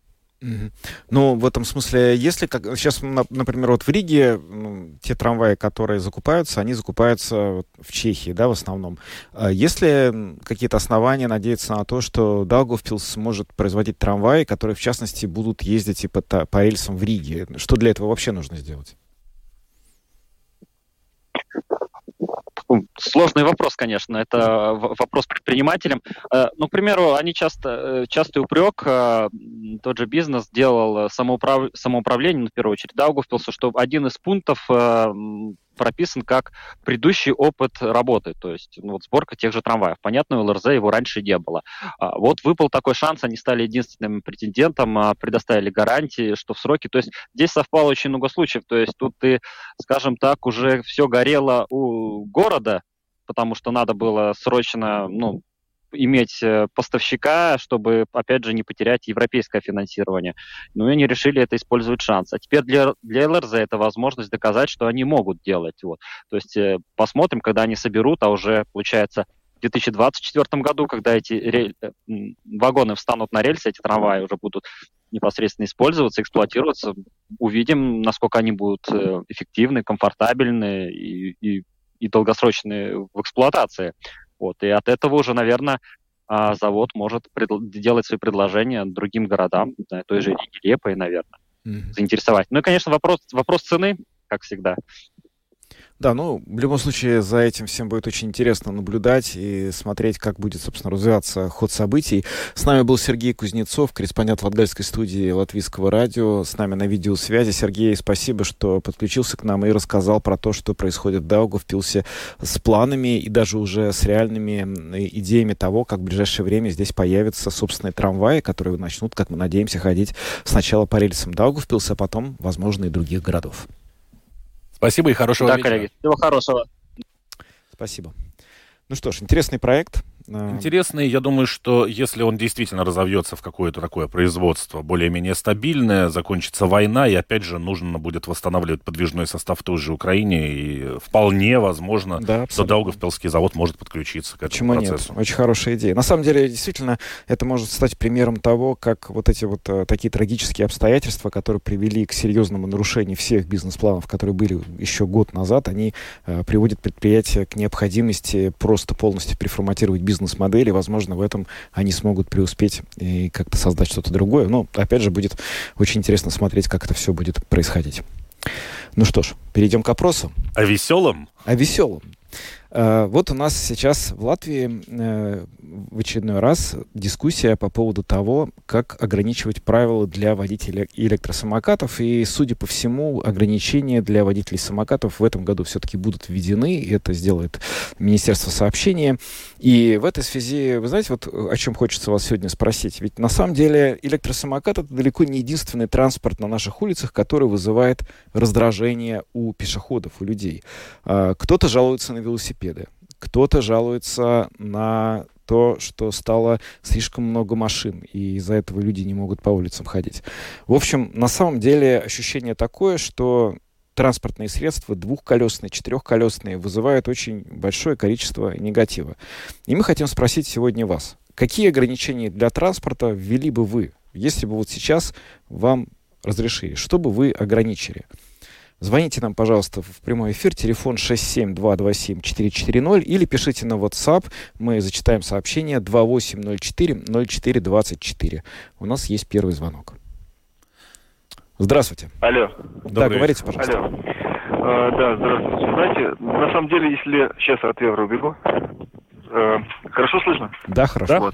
Ну, в этом смысле, если как сейчас, например, вот в Риге ну, те трамваи, которые закупаются, они закупаются в Чехии, да, в основном. А если какие-то основания надеяться на то, что Даугавпилс сможет производить трамваи, которые, в частности, будут ездить и по, по рельсам в Риге, что для этого вообще нужно сделать? Сложный вопрос, конечно. Это вопрос предпринимателям. Э, ну, к примеру, они часто, э, частый упрек, э, тот же бизнес делал самоуправ... самоуправление, ну, в первую очередь, Даугавпилса, что один из пунктов прописан как предыдущий опыт работы, то есть ну, вот сборка тех же трамваев. Понятно, у ЛРЗ его раньше не было. А, вот выпал такой шанс, они стали единственным претендентом, а, предоставили гарантии, что в сроки. То есть здесь совпало очень много случаев. То есть тут ты, скажем так, уже все горело у города, потому что надо было срочно, ну, иметь э, поставщика, чтобы, опять же, не потерять европейское финансирование. Ну и они решили это использовать шанс. А теперь для, для ЛРЗ это возможность доказать, что они могут делать. Вот. То есть э, посмотрим, когда они соберут, а уже, получается, в 2024 году, когда эти рель... Э, вагоны встанут на рельсы, эти трамваи уже будут непосредственно использоваться, эксплуатироваться, увидим, насколько они будут эффективны, комфортабельны и, и, и долгосрочные в эксплуатации. Вот. И от этого уже, наверное, а, завод может делать свои предложения другим городам, да, той же Риге Лепой, наверное, mm-hmm. заинтересовать. Ну и, конечно, вопрос, вопрос цены, как всегда. Да, ну, в любом случае, за этим всем будет очень интересно наблюдать и смотреть, как будет, собственно, развиваться ход событий. С нами был Сергей Кузнецов, корреспондент Латгальской студии Латвийского радио. С нами на видеосвязи. Сергей, спасибо, что подключился к нам и рассказал про то, что происходит в Даугавпилсе с планами и даже уже с реальными идеями того, как в ближайшее время здесь появятся собственные трамваи, которые начнут, как мы надеемся, ходить сначала по рельсам Даугавпилса, а потом, возможно, и других городов. Спасибо и хорошего да, вечера. коллеги, всего хорошего. Спасибо. Ну что ж, интересный проект. Интересный, я думаю, что если он действительно разовьется в какое-то такое производство более-менее стабильное, закончится война, и опять же нужно будет восстанавливать подвижной состав в той же Украине, и вполне возможно, да, что Даугавпилский завод может подключиться к этому Почему процессу. нет? Очень хорошая идея. На самом деле, действительно, это может стать примером того, как вот эти вот э, такие трагические обстоятельства, которые привели к серьезному нарушению всех бизнес-планов, которые были еще год назад, они э, приводят предприятие к необходимости просто полностью переформатировать бизнес бизнес-модели, возможно, в этом они смогут преуспеть и как-то создать что-то другое. Но, опять же, будет очень интересно смотреть, как это все будет происходить. Ну что ж, перейдем к опросу. О веселом? О веселом. Э, вот у нас сейчас в Латвии э, в очередной раз дискуссия по поводу того, как ограничивать правила для водителей электросамокатов. И, судя по всему, ограничения для водителей самокатов в этом году все-таки будут введены. Это сделает Министерство сообщения. И в этой связи, вы знаете, вот о чем хочется вас сегодня спросить. Ведь на самом деле электросамокат — это далеко не единственный транспорт на наших улицах, который вызывает раздражение у пешеходов, у людей. А, кто-то жалуется на велосипеды, кто-то жалуется на то, что стало слишком много машин, и из-за этого люди не могут по улицам ходить. В общем, на самом деле ощущение такое, что транспортные средства, двухколесные, четырехколесные, вызывают очень большое количество негатива. И мы хотим спросить сегодня вас, какие ограничения для транспорта ввели бы вы, если бы вот сейчас вам разрешили, что бы вы ограничили? Звоните нам, пожалуйста, в прямой эфир, телефон 67227-440 или пишите на WhatsApp, мы зачитаем сообщение 2804-0424. У нас есть первый звонок. Здравствуйте. Алло. Добрый да, говорите, пожалуйста. Алло. А, да, здравствуйте. Знаете, на самом деле, если сейчас от Евро убегу, э, хорошо слышно? Да, хорошо. Вот.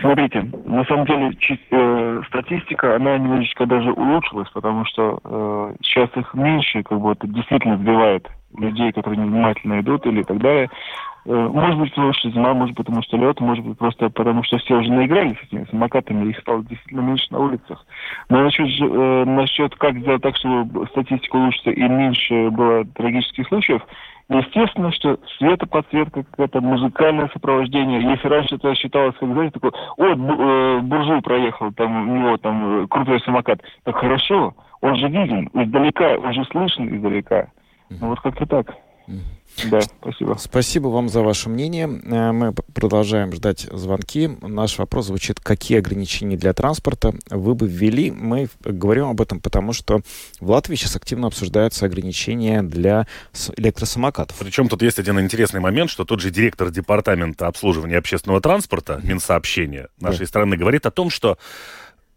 Смотрите, на самом деле э, статистика, она немножечко даже улучшилась, потому что э, сейчас их меньше, как бы это действительно сбивает людей, которые невнимательно идут или так далее. Э, может быть, потому что зима, может быть, потому что лед, может быть, просто потому что все уже наигрались с этими самокатами, их стало действительно меньше на улицах. Но насчет, э, насчет как сделать так, чтобы статистика улучшится и меньше было трагических случаев, Естественно, что светоподсветка, какое-то музыкальное сопровождение. Если раньше это считалось, как, знаете, такой, о, э, буржуй проехал, там у него там э, крутой самокат. Так хорошо, он же виден издалека, он же слышен издалека. Ну вот как-то так. Да, спасибо. Спасибо вам за ваше мнение. Э, мы продолжаем ждать звонки. Наш вопрос звучит, какие ограничения для транспорта вы бы ввели? Мы говорим об этом, потому что в Латвии сейчас активно обсуждаются ограничения для электросамокатов. Причем тут есть один интересный момент, что тот же директор департамента обслуживания общественного транспорта Минсообщения нашей да. страны говорит о том, что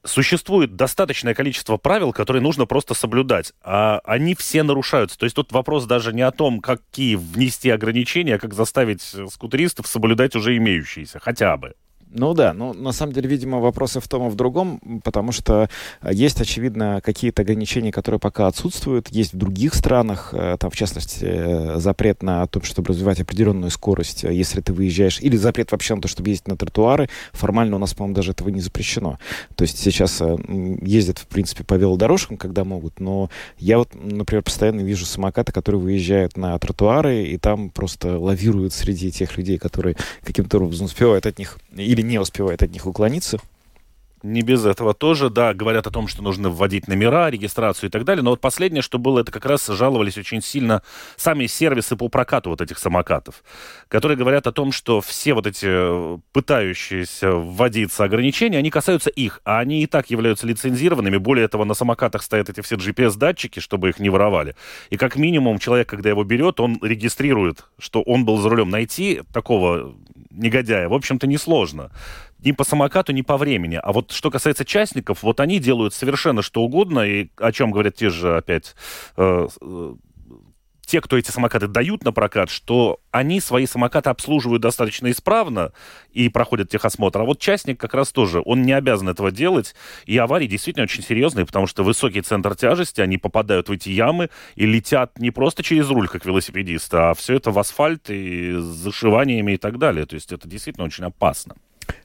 существует достаточное количество правил, которые нужно просто соблюдать, а они все нарушаются. То есть тут вопрос даже не о том, какие внести ограничения, а как заставить скутеристов соблюдать уже имеющиеся, хотя бы. Ну да, ну на самом деле, видимо, вопросы в том и в другом, потому что э, есть, очевидно, какие-то ограничения, которые пока отсутствуют, есть в других странах, э, там, в частности, э, запрет на то, чтобы развивать определенную скорость, если ты выезжаешь, или запрет вообще на то, чтобы ездить на тротуары, формально у нас, по-моему, даже этого не запрещено. То есть сейчас ездят, в принципе, по велодорожкам, когда могут, но я вот, например, постоянно вижу самокаты, которые выезжают на тротуары, и там просто лавируют среди тех людей, которые каким-то образом успевают от них или или не успевает от них уклониться. Не без этого тоже, да, говорят о том, что нужно вводить номера, регистрацию и так далее. Но вот последнее, что было, это как раз жаловались очень сильно сами сервисы по прокату вот этих самокатов, которые говорят о том, что все вот эти э, пытающиеся вводиться ограничения, они касаются их, а они и так являются лицензированными. Более того, на самокатах стоят эти все GPS-датчики, чтобы их не воровали. И как минимум человек, когда его берет, он регистрирует, что он был за рулем. Найти такого негодяя, в общем-то, несложно. Ни по самокату, ни по времени. А вот что касается частников, вот они делают совершенно что угодно, и о чем говорят те же опять э, э, те, кто эти самокаты дают на прокат, что они свои самокаты обслуживают достаточно исправно и проходят техосмотр. А вот частник как раз тоже, он не обязан этого делать. И аварии действительно очень серьезные, потому что высокий центр тяжести, они попадают в эти ямы и летят не просто через руль, как велосипедисты, а все это в асфальт и с зашиваниями и так далее. То есть это действительно очень опасно.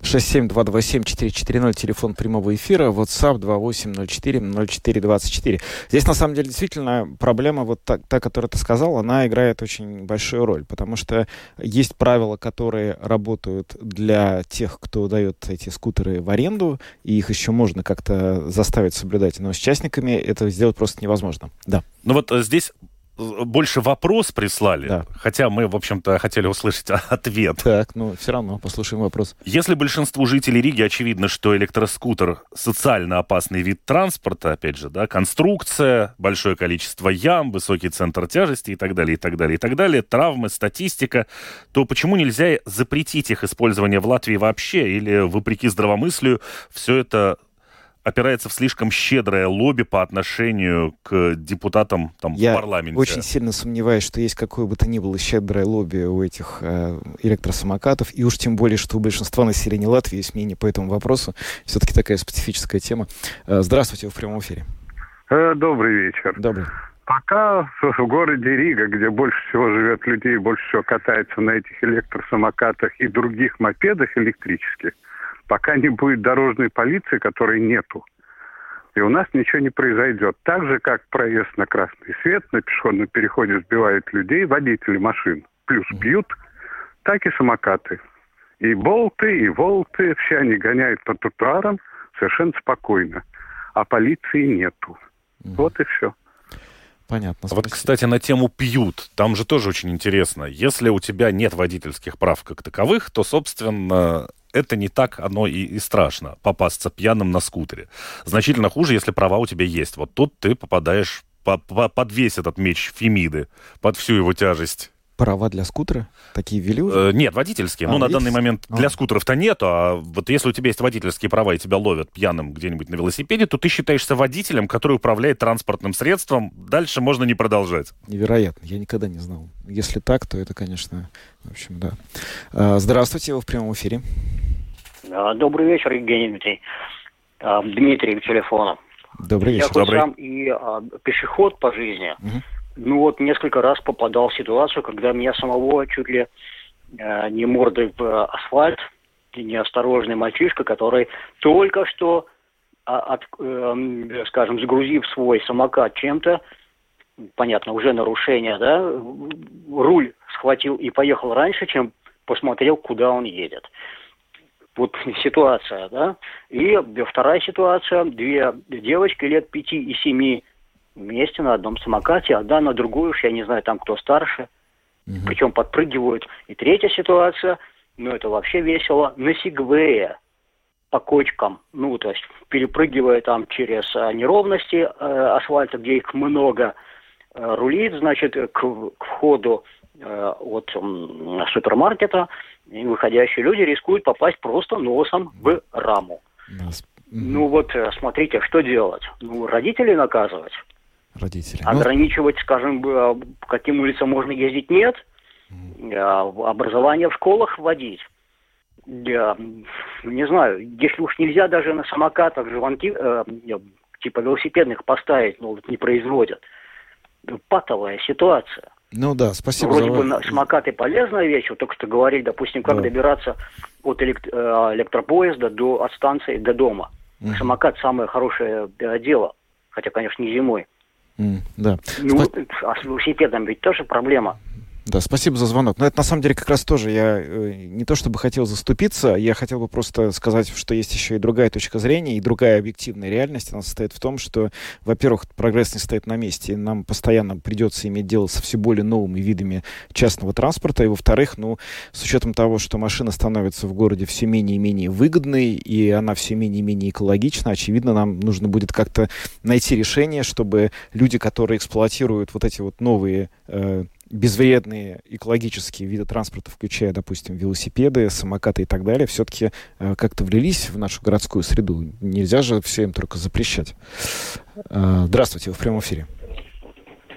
67227-440, телефон прямого эфира, WhatsApp 2804-0424. Здесь, на самом деле, действительно проблема, вот та, та, которую ты сказал, она играет очень большую роль, потому что есть правила, которые работают для тех, кто дает эти скутеры в аренду, и их еще можно как-то заставить соблюдать, но с частниками это сделать просто невозможно. Да. Ну вот э, здесь больше вопрос прислали, да. хотя мы, в общем-то, хотели услышать ответ. Так, ну, все равно послушаем вопрос. Если большинству жителей Риги очевидно, что электроскутер социально опасный вид транспорта, опять же, да, конструкция, большое количество ям, высокий центр тяжести и так далее, и так далее, и так далее, травмы, статистика, то почему нельзя запретить их использование в Латвии вообще, или, вопреки здравомыслию, все это опирается в слишком щедрое лобби по отношению к депутатам там, Я в парламенте. очень сильно сомневаюсь, что есть какое бы то ни было щедрое лобби у этих э, электросамокатов, и уж тем более, что у большинства населения Латвии есть мнение по этому вопросу. Все-таки такая специфическая тема. Э, здравствуйте, вы в прямом эфире. Э, добрый вечер. Добрый. Пока в городе Рига, где больше всего живет людей, больше всего катается на этих электросамокатах и других мопедах электрических, пока не будет дорожной полиции, которой нету, и у нас ничего не произойдет. Так же, как проезд на красный свет, на пешеходном переходе сбивает людей, водители машин, плюс бьют, так и самокаты. И болты, и волты, все они гоняют по тротуарам совершенно спокойно. А полиции нету. Вот и все. Понятно. Спасибо. Вот, кстати, на тему пьют. Там же тоже очень интересно. Если у тебя нет водительских прав как таковых, то, собственно, это не так оно и, и страшно, попасться пьяным на скутере. Значительно хуже, если права у тебя есть. Вот тут ты попадаешь по, по, под весь этот меч Фемиды, под всю его тяжесть. Права для скутера? Такие ввели уже? Э, нет, водительские. А, ну, на данный момент а. для скутеров-то нету, а вот если у тебя есть водительские права и тебя ловят пьяным где-нибудь на велосипеде, то ты считаешься водителем, который управляет транспортным средством. Дальше можно не продолжать. Невероятно. Я никогда не знал. Если так, то это, конечно, в общем, да. А, здравствуйте, вы в прямом эфире. Добрый вечер, Евгений Дмитрий. А, Дмитрий, телефона. Добрый вечер. Я Добрый. сам и а, пешеход по жизни. Угу. Ну вот несколько раз попадал в ситуацию, когда меня самого чуть ли а, не мордой в асфальт, неосторожный мальчишка, который только что, а, от, э, скажем, загрузив свой самокат чем-то, понятно, уже нарушение, да, руль схватил и поехал раньше, чем посмотрел, куда он едет вот ситуация, да. И вторая ситуация, две девочки лет пяти и семи вместе на одном самокате, одна на другую, уж я не знаю, там кто старше, угу. причем подпрыгивают. И третья ситуация, ну это вообще весело, на Сигвее по кочкам, ну то есть перепрыгивая там через а, неровности э, асфальта, где их много, э, рулит, значит, к, к входу э, от э, супермаркета, и выходящие люди рискуют попасть просто носом в раму. Ну вот, э, смотрите, что делать? Ну, родителей наказывать. Родители. Ну, Ограничивать, скажем, по каким улицам можно ездить, нет. Mm. Образование в школах вводить. я не знаю, если уж нельзя даже на самокатах звонки, э, типа велосипедных поставить, ну, не производят. Патовая ситуация. Ну да, спасибо Вроде за... бы на, самокаты полезная вещь, вот только что говорили, допустим, как да. добираться от элект, э, электропоезда до, от станции до дома. Mm. Самокат самое хорошее э, дело, хотя, конечно, не зимой. Mm, да. Ну, а с велосипедом ведь тоже проблема. Да, спасибо за звонок. Но это на самом деле как раз тоже я э, не то чтобы хотел заступиться, я хотел бы просто сказать, что есть еще и другая точка зрения, и другая объективная реальность. Она состоит в том, что, во-первых, прогресс не стоит на месте, и нам постоянно придется иметь дело со все более новыми видами частного транспорта, и, во-вторых, ну, с учетом того, что машина становится в городе все менее и менее выгодной, и она все менее и менее экологична, очевидно, нам нужно будет как-то найти решение, чтобы люди, которые эксплуатируют вот эти вот новые э, безвредные экологические виды транспорта, включая, допустим, велосипеды, самокаты и так далее, все-таки э, как-то влились в нашу городскую среду. Нельзя же всем только запрещать. Э, здравствуйте, вы в прямом эфире.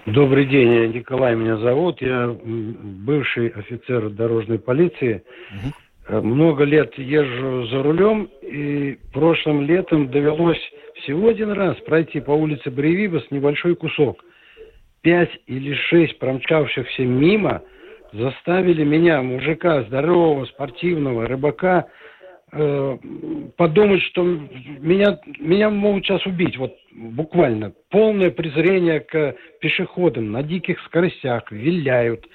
Добрый день, Николай меня зовут. Я бывший офицер дорожной полиции. Угу. Много лет езжу за рулем, и прошлым летом довелось всего один раз пройти по улице Бревибас небольшой кусок – пять или шесть промчавшихся мимо заставили меня, мужика, здорового, спортивного, рыбака, э, подумать, что меня, меня могут сейчас убить. Вот буквально. Полное презрение к пешеходам на диких скоростях, виляют.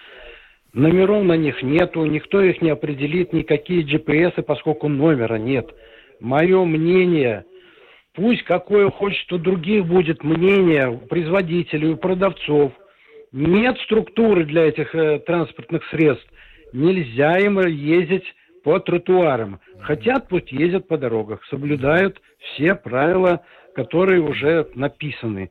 Номеров на них нету, никто их не определит, никакие GPS, поскольку номера нет. Мое мнение – Пусть какое хочет у других будет мнение, у производителей, у продавцов. Нет структуры для этих э, транспортных средств. Нельзя им ездить по тротуарам. Хотят, пусть ездят по дорогах, соблюдают все правила, которые уже написаны.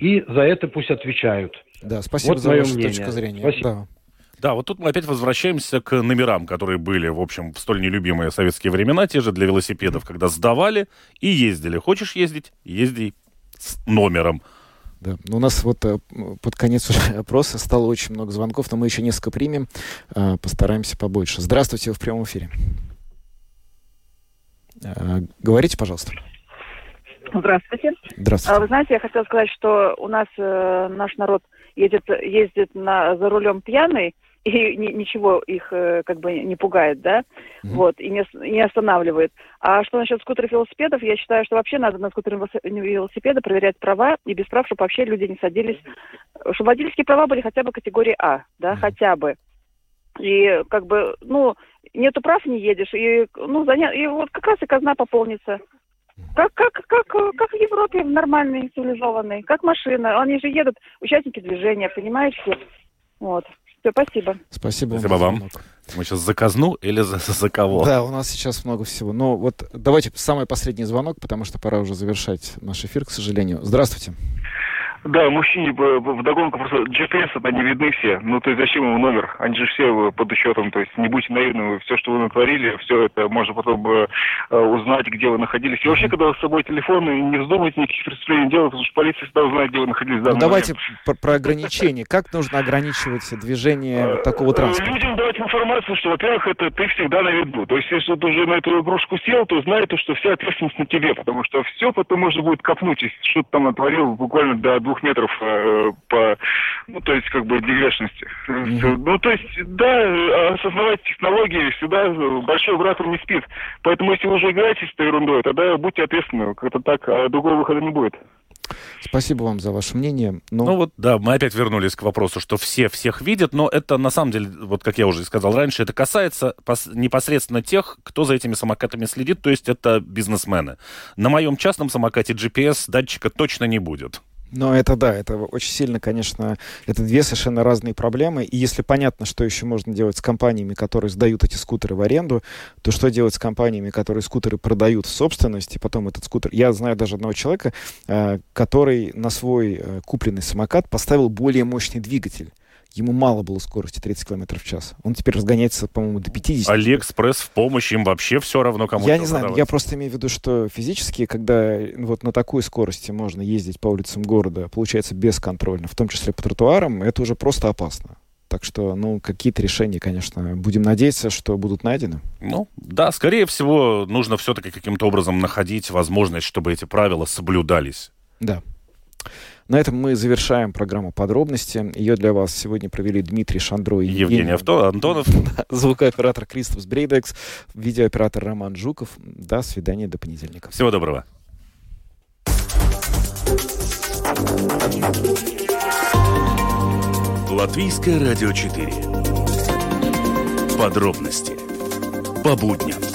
И за это пусть отвечают. Да, спасибо вот за вашу мнение. точку зрения. Спасибо. Да. Да, вот тут мы опять возвращаемся к номерам, которые были, в общем, в столь нелюбимые советские времена, те же для велосипедов, когда сдавали и ездили. Хочешь ездить, езди с номером. Да, ну, у нас вот э, под конец уже опроса стало очень много звонков, но мы еще несколько примем, э, постараемся побольше. Здравствуйте, вы в прямом эфире. Э, говорите, пожалуйста. Здравствуйте. Здравствуйте. А, вы знаете, я хотела сказать, что у нас э, наш народ едет, ездит на, за рулем пьяный, и ни, ничего их э, как бы не пугает, да, mm-hmm. вот, и не, не останавливает. А что насчет скутеров и велосипедов, я считаю, что вообще надо на скутеры и велосипеды проверять права, и без прав, чтобы вообще люди не садились, чтобы водительские права были хотя бы категории А, да, mm-hmm. хотя бы. И как бы, ну, нету прав, не едешь, и, ну, заня... и вот как раз и казна пополнится. Как, как, как, как в Европе, в нормальной, цивилизованной, как машина. Они же едут, участники движения, понимаете? Вот. Все, спасибо. Спасибо, спасибо вам. вам. Мы сейчас за казну или за, за кого? Да, у нас сейчас много всего. Но вот давайте самый последний звонок, потому что пора уже завершать наш эфир, к сожалению. Здравствуйте. Да, мужчине в догонку просто GPS не видны все. Ну, то есть зачем ему номер? Они же все под учетом. То есть не будьте наивны, все, что вы натворили, все это можно потом э, узнать, где вы находились. И вообще, когда с собой телефон, не вздумайте никаких преступлений делать, потому что полиция всегда узнает, где вы находились. Ну, давайте про, про ограничения. Как нужно ограничивать движение э, такого транспорта? Людям давать информацию, что, во-первых, это ты всегда на виду. То есть, если ты уже на эту игрушку сел, то знай, то, что вся ответственность на тебе, потому что все потом можно будет копнуть, если что-то там натворил буквально до двух метров э, по, ну, то есть, как бы, дегрешности. Mm-hmm. Ну, то есть, да, осознавать технологии всегда большой брат не спит. Поэтому, если вы уже играете с этой ерундой, тогда будьте ответственны. Как-то так, а другого выхода не будет. Спасибо вам за ваше мнение. Но... Ну вот, да, мы опять вернулись к вопросу, что все всех видят, но это на самом деле, вот как я уже сказал раньше, это касается непосредственно тех, кто за этими самокатами следит, то есть это бизнесмены. На моем частном самокате GPS датчика точно не будет. Но это да, это очень сильно, конечно, это две совершенно разные проблемы. И если понятно, что еще можно делать с компаниями, которые сдают эти скутеры в аренду, то что делать с компаниями, которые скутеры продают в собственность, и потом этот скутер... Я знаю даже одного человека, э, который на свой э, купленный самокат поставил более мощный двигатель. Ему мало было скорости 30 км в час. Он теперь разгоняется, по-моему, до 50. Алиэкспресс в помощь, им вообще все равно кому Я не знаю, продавать. я просто имею в виду, что физически, когда вот на такой скорости можно ездить по улицам города, получается бесконтрольно, в том числе по тротуарам, это уже просто опасно. Так что, ну, какие-то решения, конечно, будем надеяться, что будут найдены. Ну, да, скорее всего, нужно все-таки каким-то образом находить возможность, чтобы эти правила соблюдались. Да. На этом мы завершаем программу подробности. Ее для вас сегодня провели Дмитрий Шандро и Евгений, Евгений Антонов. Звукооператор Кристоф Брейдекс, видеооператор Роман Жуков. До свидания, до понедельника. Всего доброго. Латвийское радио 4. Подробности по будням.